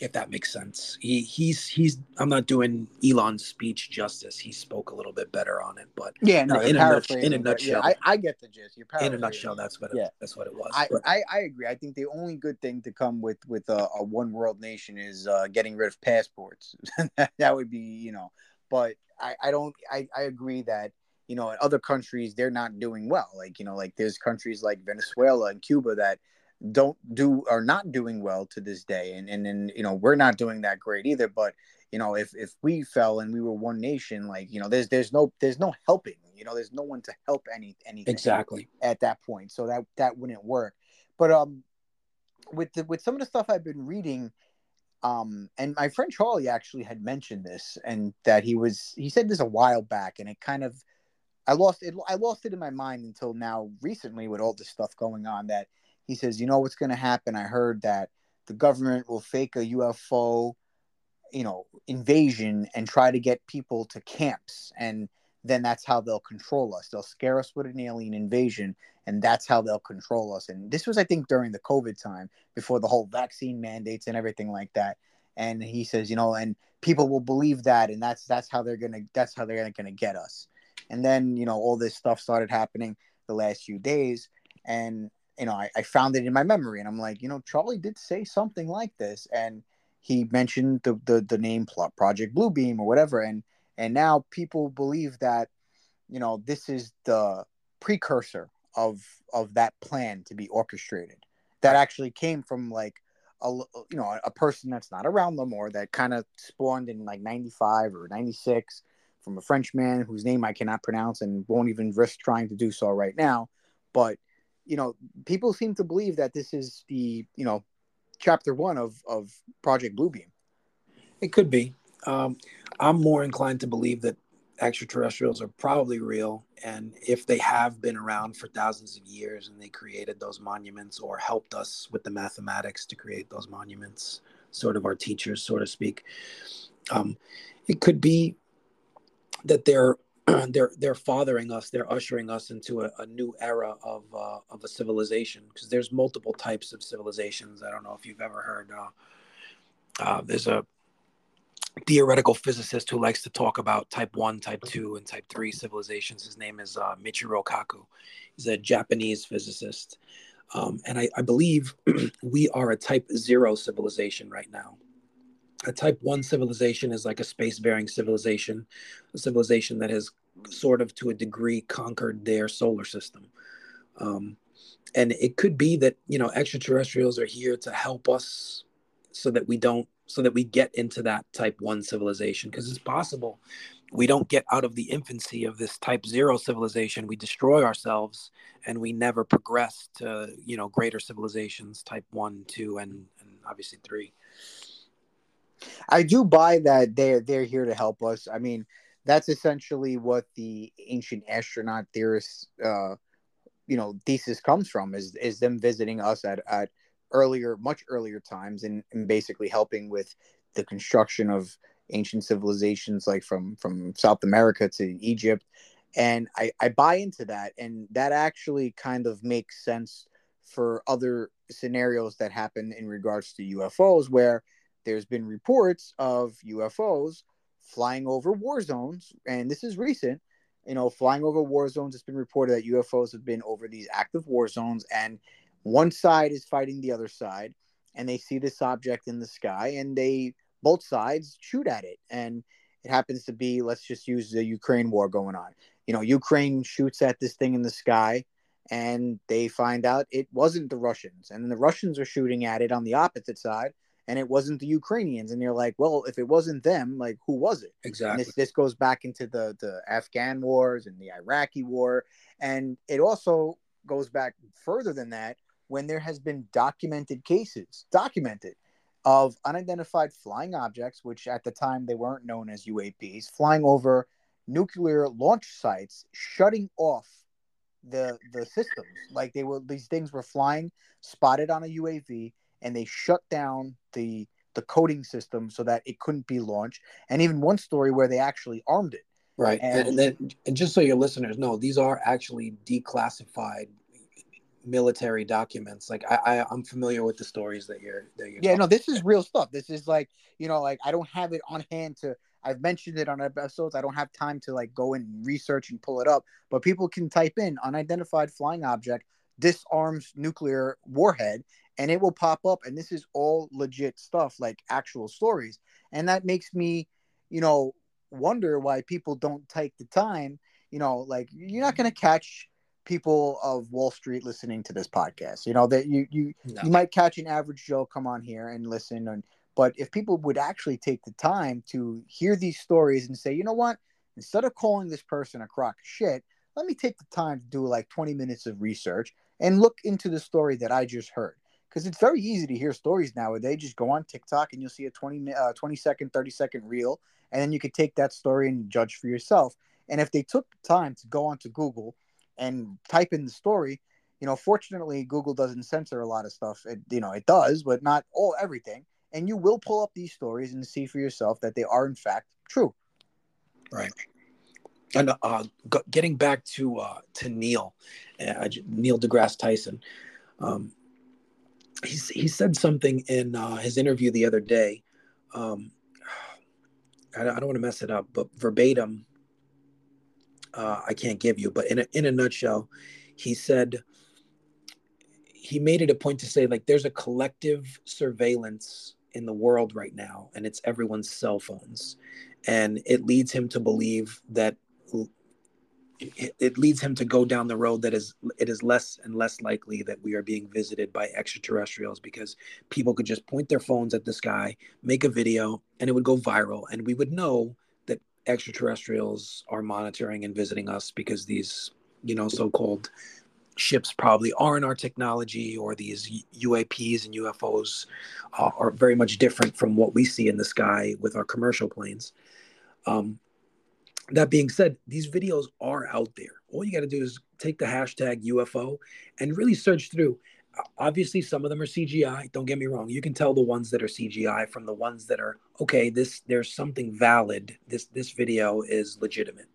if that makes sense. He he's he's I'm not doing Elon's speech justice. He spoke a little bit better on it, but yeah, no, in, a, nutshell, in a nutshell, yeah, I, I, get the gist. You're in a nutshell, that's what it, yeah. that's what it was. I, I, I agree. I think the only good thing to come with with a, a one world nation is uh, getting rid of passports. (laughs) that would be you know, but I I don't I I agree that you know in other countries they're not doing well. Like you know like there's countries like Venezuela and Cuba that don't do are not doing well to this day. And and then you know we're not doing that great either. But you know if if we fell and we were one nation like you know there's there's no there's no helping you know there's no one to help any anything exactly. at that point. So that that wouldn't work. But um with the with some of the stuff i've been reading um and my friend charlie actually had mentioned this and that he was he said this a while back and it kind of i lost it i lost it in my mind until now recently with all this stuff going on that he says, "You know what's going to happen? I heard that the government will fake a UFO, you know, invasion and try to get people to camps, and then that's how they'll control us. They'll scare us with an alien invasion, and that's how they'll control us." And this was, I think, during the COVID time, before the whole vaccine mandates and everything like that. And he says, you know, and people will believe that, and that's that's how they're gonna that's how they're gonna get us. And then you know all this stuff started happening the last few days, and you know, I, I found it in my memory, and I'm like, you know, Charlie did say something like this, and he mentioned the the, the name Project Bluebeam or whatever, and and now people believe that, you know, this is the precursor of of that plan to be orchestrated. That actually came from like a you know a person that's not around no more that kind of spawned in like 95 or 96 from a French man whose name I cannot pronounce and won't even risk trying to do so right now. But you know, people seem to believe that this is the, you know, chapter one of, of Project Bluebeam. It could be. Um, I'm more inclined to believe that extraterrestrials are probably real. And if they have been around for thousands of years and they created those monuments or helped us with the mathematics to create those monuments, sort of our teachers, so to speak, um, it could be that they're (clears throat) they're they're fathering us they're ushering us into a, a new era of uh, of a civilization because there's multiple types of civilizations. I don't know if you've ever heard uh, uh, there's a theoretical physicist who likes to talk about type 1 type 2 and type 3 civilizations. His name is uh, michio kaku. He's a japanese physicist. Um, and I, I believe (clears throat) we are a type 0 civilization right now a type 1 civilization is like a space-faring civilization a civilization that has sort of to a degree conquered their solar system. Um, and it could be that you know extraterrestrials are here to help us so that we don't so that we get into that type 1 civilization because it's possible we don't get out of the infancy of this type 0 civilization. We destroy ourselves and we never progress to you know greater civilizations type 1 2 and, and obviously 3 I do buy that they're they're here to help us. I mean, that's essentially what the ancient astronaut theorists, uh, you know, thesis comes from is is them visiting us at at earlier, much earlier times, and, and basically helping with the construction of ancient civilizations, like from from South America to Egypt. And I, I buy into that, and that actually kind of makes sense for other scenarios that happen in regards to UFOs, where there's been reports of UFOs flying over war zones, and this is recent. You know, flying over war zones. It's been reported that UFOs have been over these active war zones, and one side is fighting the other side, and they see this object in the sky, and they both sides shoot at it, and it happens to be let's just use the Ukraine war going on. You know, Ukraine shoots at this thing in the sky, and they find out it wasn't the Russians, and the Russians are shooting at it on the opposite side, and it wasn't the Ukrainians. And you're like, well, if it wasn't them, like who was it? Exactly. This, this goes back into the the Afghan wars and the Iraqi war, and it also goes back further than that when there has been documented cases, documented of unidentified flying objects, which at the time they weren't known as UAPs, flying over nuclear launch sites, shutting off the the systems. Like they were these things were flying, spotted on a UAV, and they shut down the the coding system so that it couldn't be launched. And even one story where they actually armed it. Right, and, and then and just so your listeners know, these are actually declassified military documents. Like I, I am familiar with the stories that you're that you're. Yeah, no, this is real stuff. This is like you know, like I don't have it on hand to. I've mentioned it on episodes. I don't have time to like go and research and pull it up, but people can type in unidentified flying object disarms nuclear warhead and it will pop up and this is all legit stuff like actual stories and that makes me you know wonder why people don't take the time you know like you're not going to catch people of Wall Street listening to this podcast. You know that you you no. you might catch an average Joe come on here and listen, and but if people would actually take the time to hear these stories and say, you know what, instead of calling this person a crock of shit, let me take the time to do like 20 minutes of research and look into the story that I just heard. Because it's very easy to hear stories nowadays. Just go on TikTok and you'll see a 20, uh, 20 second, 30 second reel, and then you could take that story and judge for yourself. And if they took the time to go onto Google and type in the story, you know, fortunately, Google doesn't censor a lot of stuff. It, you know, it does, but not all everything. And you will pull up these stories and see for yourself that they are in fact true. Right. And uh, getting back to uh, to Neil, uh, Neil deGrasse Tyson, um, he said something in uh, his interview the other day. Um, I, I don't want to mess it up, but verbatim, uh, I can't give you, but in a, in a nutshell, he said he made it a point to say like there's a collective surveillance in the world right now, and it's everyone's cell phones, and it leads him to believe that it, leads him to go down the road that is it is less and less likely that we are being visited by extraterrestrials because people could just point their phones at the sky, make a video, and it would go viral, and we would know that extraterrestrials are monitoring and visiting us because these, you know, so-called ships probably aren't our technology or these UAPs and UFOs uh, are very much different from what we see in the sky with our commercial planes. Um, that being said, these videos are out there. All you got to do is take the hashtag UFO and really search through. Obviously some of them are cgi don't get me wrong. You can tell the ones that are cgi from the ones that are okay this there's something valid. This this video is legitimate.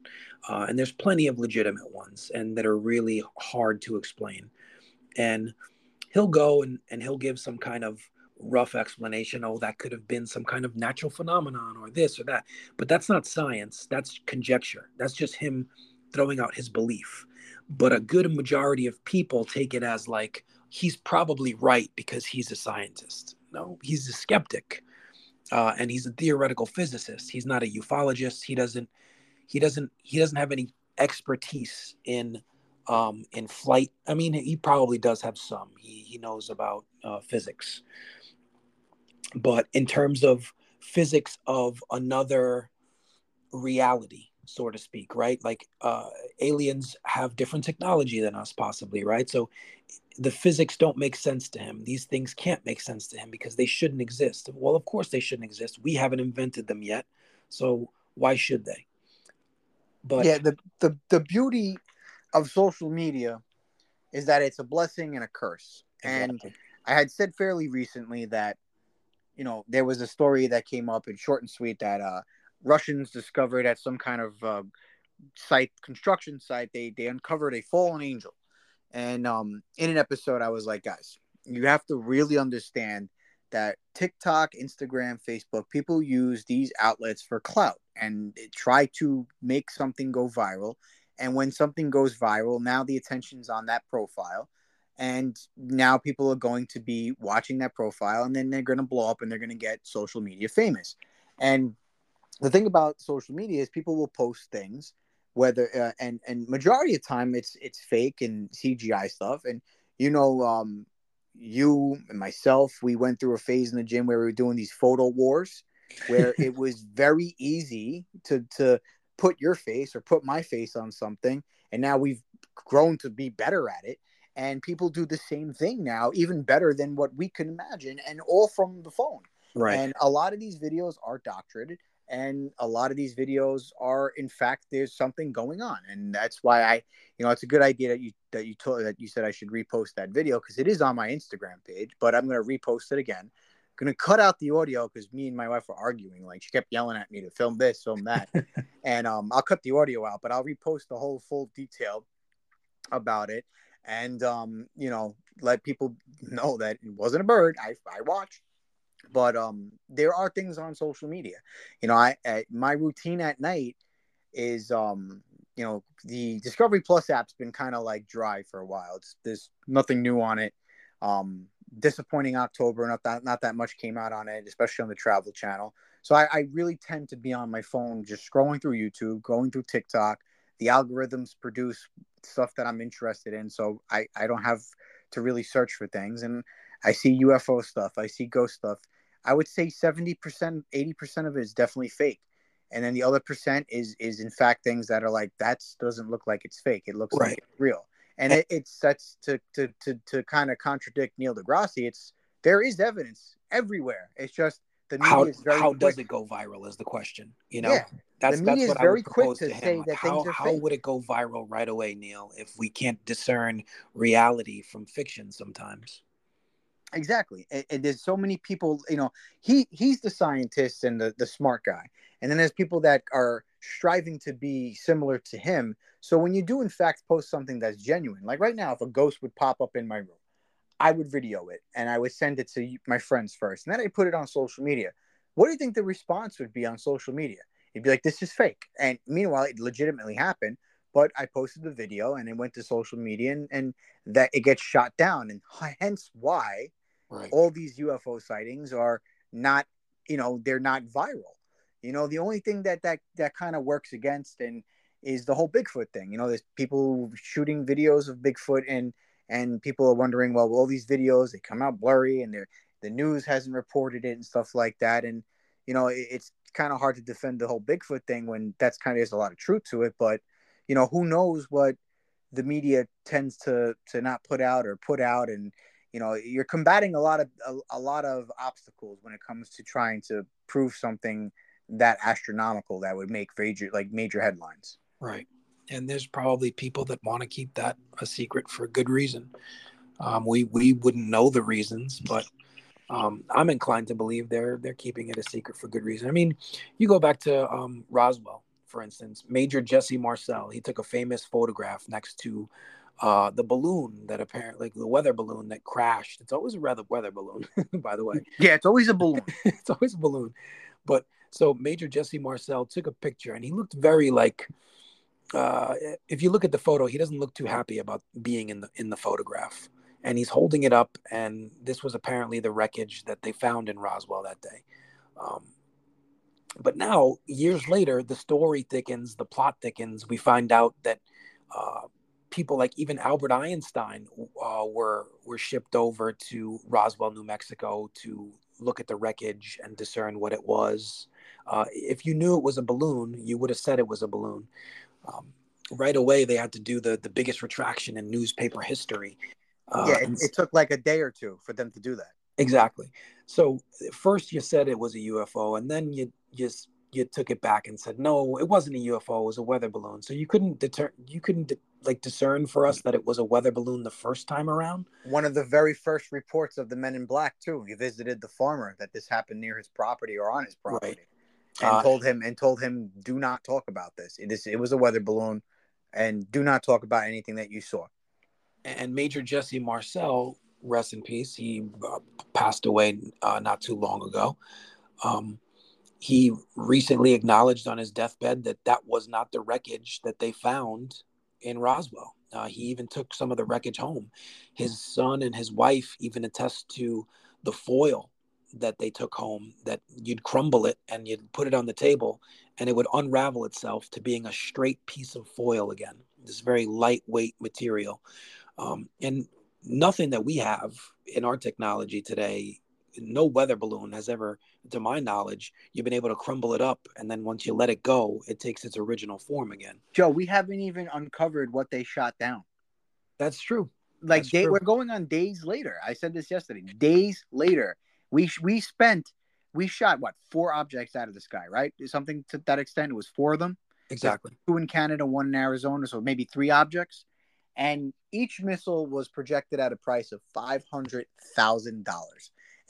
Uh, and there's plenty of legitimate ones and that are really hard to explain. And he'll go and, and he'll give some kind of rough explanation oh that could have been some kind of natural phenomenon or this or that but that's not science that's conjecture that's just him throwing out his belief but a good majority of people take it as like he's probably right because he's a scientist. No, he's a skeptic, uh, and he's a theoretical physicist. He's not a ufologist. He doesn't. He doesn't. He doesn't have any expertise in um, in flight. I mean, he probably does have some. He he knows about uh, physics, but in terms of physics of another reality, so to speak, right? Like uh, aliens have different technology than us, possibly, right? So the physics don't make sense to him. These things can't make sense to him because they shouldn't exist. Well, of course they shouldn't exist. We haven't invented them yet. So why should they? But yeah, the, the, the beauty of social media is that it's a blessing and a curse. Exactly. And I had said fairly recently that, you know, there was a story that came up in short and sweet that uh, Russians discovered at some kind of uh, site, construction site, they, they uncovered a fallen angel and um, in an episode, I was like, guys, you have to really understand that TikTok, Instagram, Facebook, people use these outlets for clout and try to make something go viral. And when something goes viral, now the attention's on that profile. And now people are going to be watching that profile and then they're going to blow up and they're going to get social media famous. And the thing about social media is people will post things whether uh, and and majority of time it's it's fake and CGI stuff and you know um you and myself, we went through a phase in the gym where we were doing these photo wars, where (laughs) it was very easy to to put your face or put my face on something, and now we've grown to be better at it. And people do the same thing now, even better than what we can imagine, and all from the phone. Right. And a lot of these videos are doctored, and a lot of these videos are, in fact, there's something going on, and that's why I, you know, it's a good idea that you that you told that you said I should repost that video because it is on my Instagram page, but I'm gonna repost it again. Gonna cut out the audio because me and my wife were arguing. Like she kept yelling at me to film this, film that, (laughs) and um, I'll cut the audio out, but I'll repost the whole full detail about it, and um, you know, let people (laughs) know that it wasn't a bird. I I watched but um there are things on social media you know i, I my routine at night is um you know the discovery plus app's been kind of like dry for a while it's there's nothing new on it um disappointing october not that not that much came out on it especially on the travel channel so I, I really tend to be on my phone just scrolling through youtube going through tiktok the algorithms produce stuff that i'm interested in so i i don't have to really search for things and I see UFO stuff, I see ghost stuff. I would say 70%, 80% of it is definitely fake. And then the other percent is is in fact things that are like that doesn't look like it's fake. It looks Right. like it's real. And it, it's that's to to to to kind of contradict Neil deGrasse. It's there is evidence everywhere. It's just the media how is very how does it go viral is the question you know Yeah. that's The that's media is what I very would quick to to say that how, things are how fake. would it go viral right away neil if we can't discern reality from fiction sometimes exactly and, and there's so many people you know he he's the scientist and the, the smart guy and then there's people that are striving to be similar to him. So when you do in fact post something that's genuine like right now if a ghost would pop up in my room i would video it and i would send it to my friends first. And then i put it on social media. What do you think the response would be on social media? It'd be like this is fake. And meanwhile it legitimately happened but i posted the video and it went to social media and, and that it gets shot down. And hence why right. all these UFO sightings are not, you know, they're not viral. You know, the only thing that that that kind of works against and is the whole Bigfoot thing. You know, there's people shooting videos of Bigfoot and and people are wondering, well, all these videos they come out blurry and they're the news hasn't reported it and stuff like that. And you know, it, it's kind of hard to defend the whole Bigfoot thing when that's kind of there's a lot of truth to it. But you know, who knows what the media tends to to not put out or put out and you know you're combating a lot of a, a lot of obstacles when it comes to trying to prove something that astronomical that would make major like major headlines. Right. And there's probably people that want to keep that a secret for a good reason. Um, we we wouldn't know the reasons but um, i'm inclined to believe they're they're keeping it a secret for good reason. I mean you go back to um, roswell for instance major jesse marcel he took a famous photograph next to uh, the balloon that apparently like the weather balloon that crashed. It's always a weather weather balloon (laughs) by the way. Yeah it's always a balloon. (laughs) It's always a balloon. But so Major Jesse Marcel took a picture and he looked very like uh, if you look at the photo, he doesn't look too happy about being in the in the photograph. And he's holding it up, and this was apparently the wreckage that they found in Roswell that day. Um, but now, years later, the story thickens, the plot thickens. We find out that uh, people like even Albert Einstein uh, were were shipped over to Roswell, New Mexico, to look at the wreckage and discern what it was. Uh, if you knew it was a balloon, you would have said it was a balloon. Um, right away, they had to do the the biggest retraction in newspaper history. Uh, yeah it, it took like a day or two for them to do that Exactly. So first you said it was a UFO, and then you just you took it back and said no, it wasn't a UFO. It was a weather balloon. So you couldn't deter you couldn't like discern for us that it was a weather balloon the first time around. one of the very first reports of the men in black too he visited the farmer that this happened near his property or on his property and Uh, told him and told him do not talk about this it is it was a weather balloon and do not talk about anything that you saw And Major Jesse Marcel, rest in peace, he uh, passed away uh, not too long ago. Um, he recently acknowledged on his deathbed that that was not the wreckage that they found in Roswell. Uh, he even took some of the wreckage home. His son and his wife even attest to the foil that they took home, that you'd crumble it and you'd put it on the table and it would unravel itself to being a straight piece of foil again, this very lightweight material. Um, and nothing that we have in our technology today no weather balloon has ever to my knowledge you've been able to crumble it up and then once you let it go it takes its original form again. Joe we haven't even uncovered what they shot down. That's true. Like day, we're going on days later. I said this yesterday days later we we spent we shot what four objects out of the sky right something to that extent it was four of them exactly two in canada one in arizona so maybe three objects and each missile was projected at a price of $500,000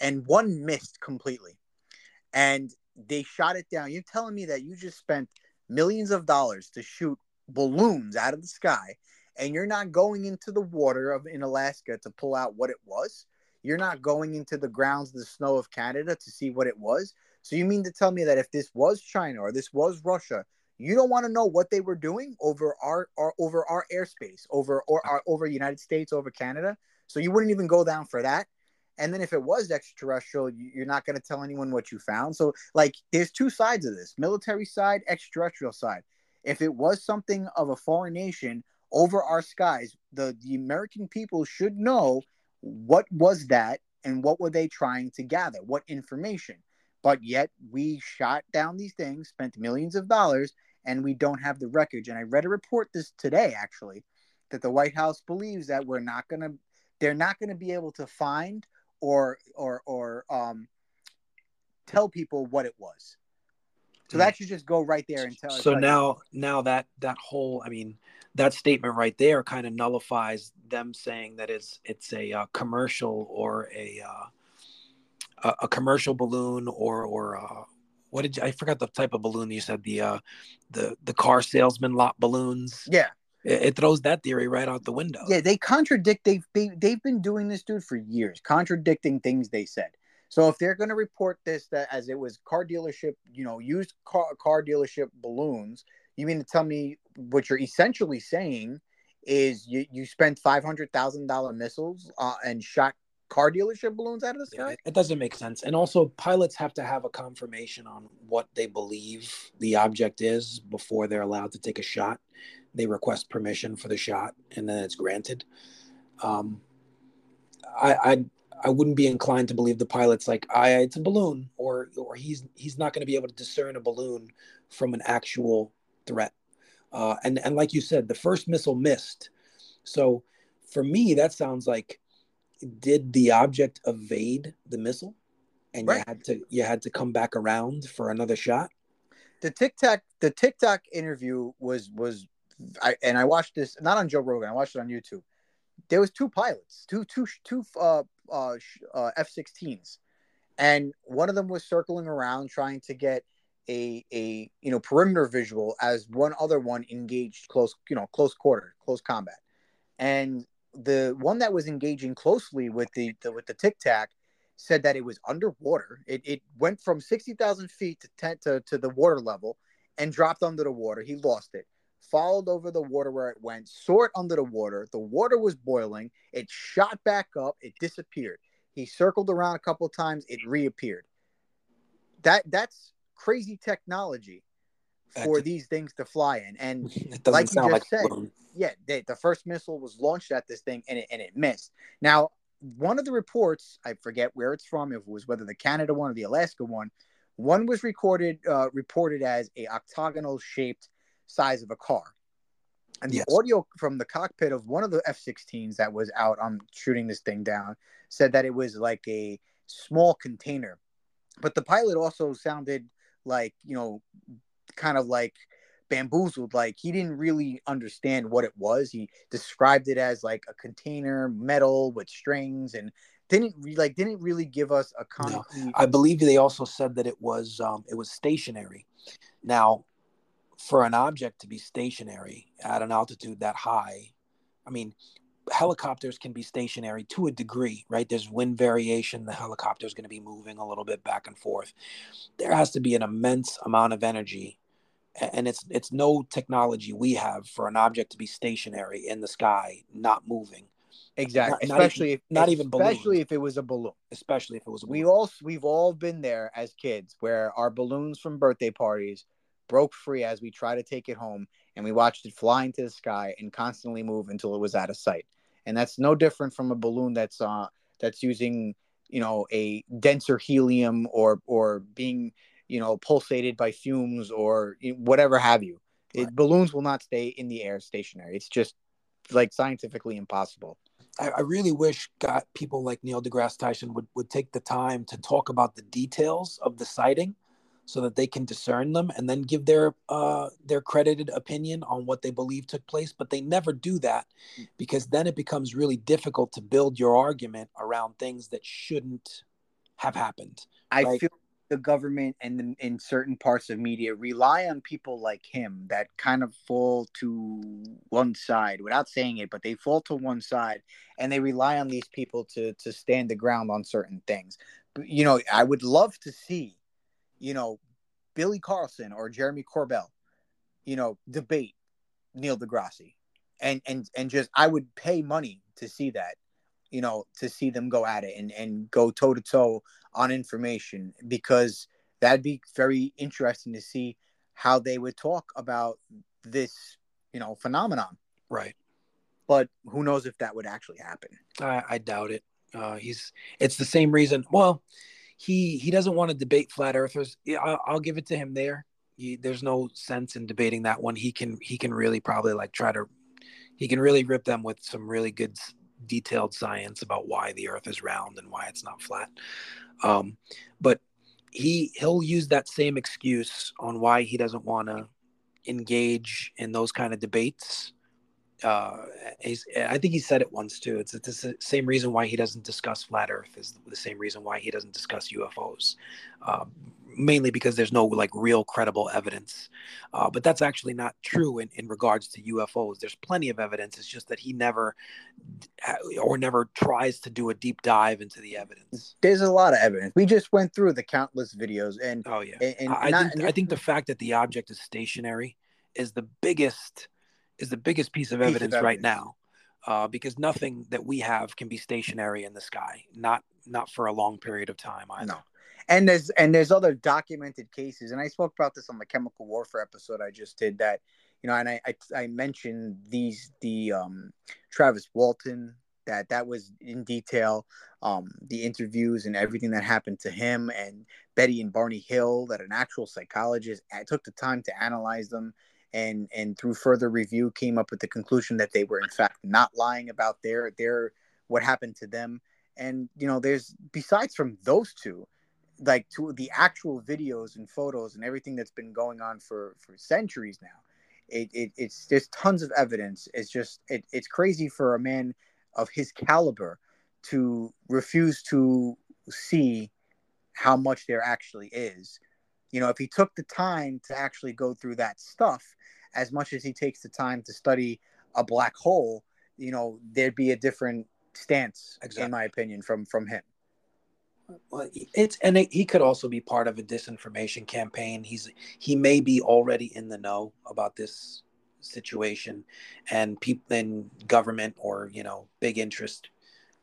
and one missed completely. And they shot it down. You're telling me that you just spent millions of dollars to shoot balloons out of the sky and you're not going into the water of in Alaska to pull out what it was? You're not going into the grounds the snow of Canada to see what it was? So you mean to tell me that if this was China or this was Russia, you don't want to know what they were doing over our, our over our airspace, over or our, over United States, over Canada. So you wouldn't even go down for that. And then if it was extraterrestrial, you're not going to tell anyone what you found. So like, there's two sides of this: military side, extraterrestrial side. If it was something of a foreign nation over our skies, the the American people should know what was that and what were they trying to gather, what information. But yet we shot down these things, spent millions of dollars, and we don't have the wreckage. And I read a report this today actually that the White House believes that we're not going to they're not going to be able to find or or or um tell people what it was. So that should just go right there and tell. So now, now that that whole, I mean, that statement right there kind of nullifies them saying that it's it's a uh, commercial or a, uh, a, a commercial balloon or or uh, what did you, I forgot the type of balloon you said the uh the the car salesman lot balloons. Yeah. It, it throws that theory right out the window. Yeah, they contradict they've they, they've been doing this dude for years, contradicting things they said. So if they're going to report this that as it was car dealership, you know, used car, car dealership balloons, you mean to tell me what you're essentially saying is you, you spent $500,000 missiles uh, and shot car dealership balloons out of the sky? Yeah, it doesn't make sense. And also, pilots have to have a confirmation on what they believe the object is before they're allowed to take a shot. They request permission for the shot, and then it's granted. Um, I, I I wouldn't be inclined to believe the pilot's like, I it's a balloon, or or he's he's not going to be able to discern a balloon from an actual threat. Uh, and and like you said, the first missile missed. So for me, that sounds like did the object evade the missile and right. you had to you had to come back around for another shot the Tic Tac the Tic Tac interview was was I and I watched this not on Joe Rogan I watched it on YouTube there was two pilots two two two uh uh, uh F16s and one of them was circling around trying to get a a you know perimeter visual as one other one engaged close you know close quarter close combat and the one that was engaging closely with the, the with the tic tac said that it was underwater. It, it went from sixty thousand feet to ten to, to the water level and dropped under the water. He lost it. Followed over the water where it went, saw it under the water. The water was boiling. It shot back up. It disappeared. He circled around a couple times. It reappeared. That that's crazy technology for these things to fly in. And (laughs) like you just like said, yeah, they, the first missile was launched at this thing and it, and it missed. Now, one of the reports, I forget where it's from, if it was whether the Canada one or the Alaska one, one was recorded uh, reported as a octagonal shaped size of a car. And the yes. audio from the cockpit of one of the F-16s that was out on shooting this thing down said that it was like a small container. But the pilot also sounded like, you know, kind of like bamboozled like he didn't really understand what it was he described it as like a container metal with strings and didn't like didn't really give us a concrete no. i believe they also said that it was um it was stationary now for an object to be stationary at an altitude that high i mean helicopters can be stationary to a degree right there's wind variation the helicopter is going to be moving a little bit back and forth there has to be an immense amount of energy and it's it's no technology we have for an object to be stationary in the sky, not moving. Exactly, not, especially not even, if not even especially if it was a balloon. Especially if it was a. We all we've all been there as kids where our balloons from birthday parties broke free as we try to take it home, and we watched it fly into the sky and constantly move until it was out of sight. And that's no different from a balloon that's uh that's using you know a denser helium or or being you know pulsated by fumes or whatever have you. Right. It, balloons will not stay in the air stationary. It's just like scientifically impossible. I, I really wish got people like Neil deGrasse Tyson would, would take the time to talk about the details of the sighting so that they can discern them and then give their uh, their credited opinion on what they believe took place. But they never do that because then it becomes really difficult to build your argument around things that shouldn't have happened. I like, feel the government and the, in certain parts of media rely on people like him that kind of fall to one side without saying it but they fall to one side and they rely on these people to to stand the ground on certain things but, you know i would love to see you know billy carson or jeremy corbell you know debate neil degrasse and and and just i would pay money to see that you know, to see them go at it and, and go toe to toe on information because that'd be very interesting to see how they would talk about this, you know, phenomenon. Right. But who knows if that would actually happen? I, I doubt it. Uh, he's it's the same reason. Well, he he doesn't want to debate flat earthers. I'll, I'll give it to him there. He, there's no sense in debating that one. He can he can really probably like try to he can really rip them with some really good detailed science about why the earth is round and why it's not flat um, but he he'll use that same excuse on why he doesn't want to engage in those kind of debates uh, I think he said it once too. It's, it's the same reason why he doesn't discuss flat Earth is the same reason why he doesn't discuss UFOs, uh, mainly because there's no like real credible evidence. Uh, but that's actually not true in, in regards to UFOs. There's plenty of evidence. It's just that he never or never tries to do a deep dive into the evidence. There's a lot of evidence. We just went through the countless videos, and oh yeah, and, and I, not, think, I think the (laughs) fact that the object is stationary is the biggest is the biggest piece of evidence, piece of evidence. right now, uh, because nothing that we have can be stationary in the sky, not not for a long period of time. Either. No, and there's and there's other documented cases, and I spoke about this on the chemical warfare episode I just did. That you know, and I I, I mentioned these the um, Travis Walton that that was in detail um, the interviews and everything that happened to him and Betty and Barney Hill that an actual psychologist took the time to analyze them and and through further review came up with the conclusion that they were in fact not lying about their their what happened to them. And you know there's besides from those two like to the actual videos and photos and everything that's been going on for for centuries now it, it it's there's tons of evidence. It's just it, it's crazy for a man of his caliber to refuse to see how much there actually is you know if he took the time to actually go through that stuff as much as he takes the time to study a black hole, you know, there'd be a different stance, exactly. in my opinion, from from him. Well, it's and it, he could also be part of a disinformation campaign. He's he may be already in the know about this situation, and people in government or you know big interest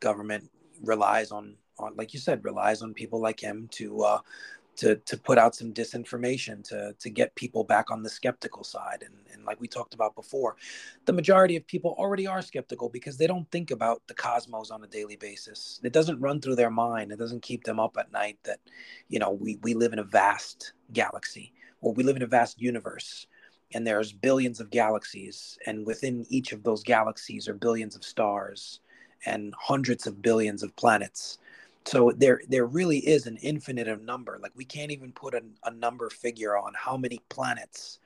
government relies on on like you said relies on people like him to uh, to to put out some disinformation to to get people back on the skeptical side. And and like we talked about before the majority of people already are skeptical because they don't think about the cosmos on a daily basis. It doesn't run through their mind. It doesn't keep them up at night that you know we we live in a vast galaxy or we live in a vast universe and there's billions of galaxies and within each of those galaxies are billions of stars and hundreds of billions of planets so there there really is an infinite of number like we can't even put a, a number figure on how many planets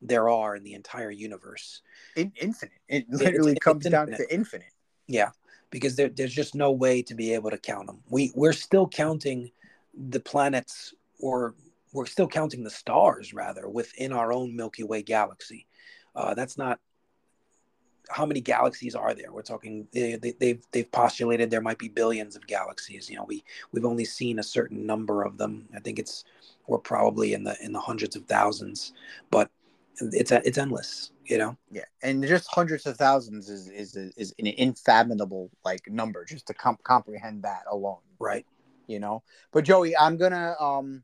there are in the entire universe. In, infinite. It literally it, comes down to infinite. yeah because there, there's just no way to be able to count them we we're still counting the planets or we're still counting the stars rather within our own milky way galaxy. Uh, that's not how many galaxies are there? We're talking they, they, they've they've postulated there might be billions of galaxies. You know, we we've only seen a certain number of them. I think it's we're probably in the in the hundreds of thousands, but it's it's endless. You know. Yeah, and just hundreds of thousands is is is an infathomable like number just to comp- comprehend that alone. Right. You know, but Joey, I'm gonna um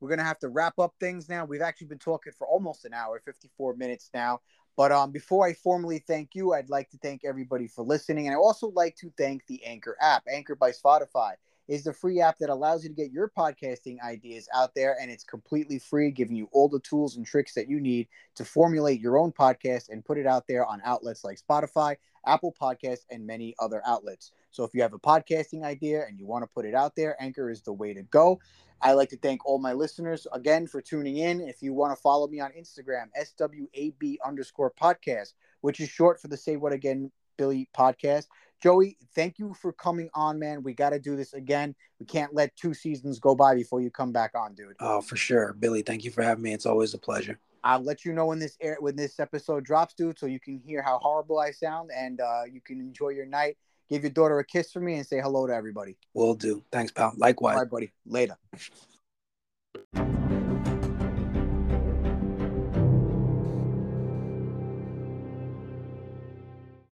we're gonna have to wrap up things now. We've actually been talking for almost an hour, 54 minutes now. But um, before I formally thank you, I'd like to thank everybody for listening, and I also like to thank the Anchor app, Anchor by Spotify is the free app that allows you to get your podcasting ideas out there and it's completely free giving you all the tools and tricks that you need to formulate your own podcast and put it out there on outlets like Spotify, Apple Podcasts and many other outlets. So if you have a podcasting idea and you want to put it out there, Anchor is the way to go. I like to thank all my listeners again for tuning in. If you want to follow me on Instagram, SWAB underscore podcast, which is short for the Say What Again Billy podcast. Joey, thank you for coming on, man. We got to do this again. We can't let two seasons go by before you come back on, dude. Oh, for sure, Billy. Thank you for having me. It's always a pleasure. I'll let you know when this air when this episode drops, dude, so you can hear how horrible I sound and uh, you can enjoy your night. Give your daughter a kiss for me and say hello to everybody. Will do. Thanks, pal. Likewise. All right, buddy. Later.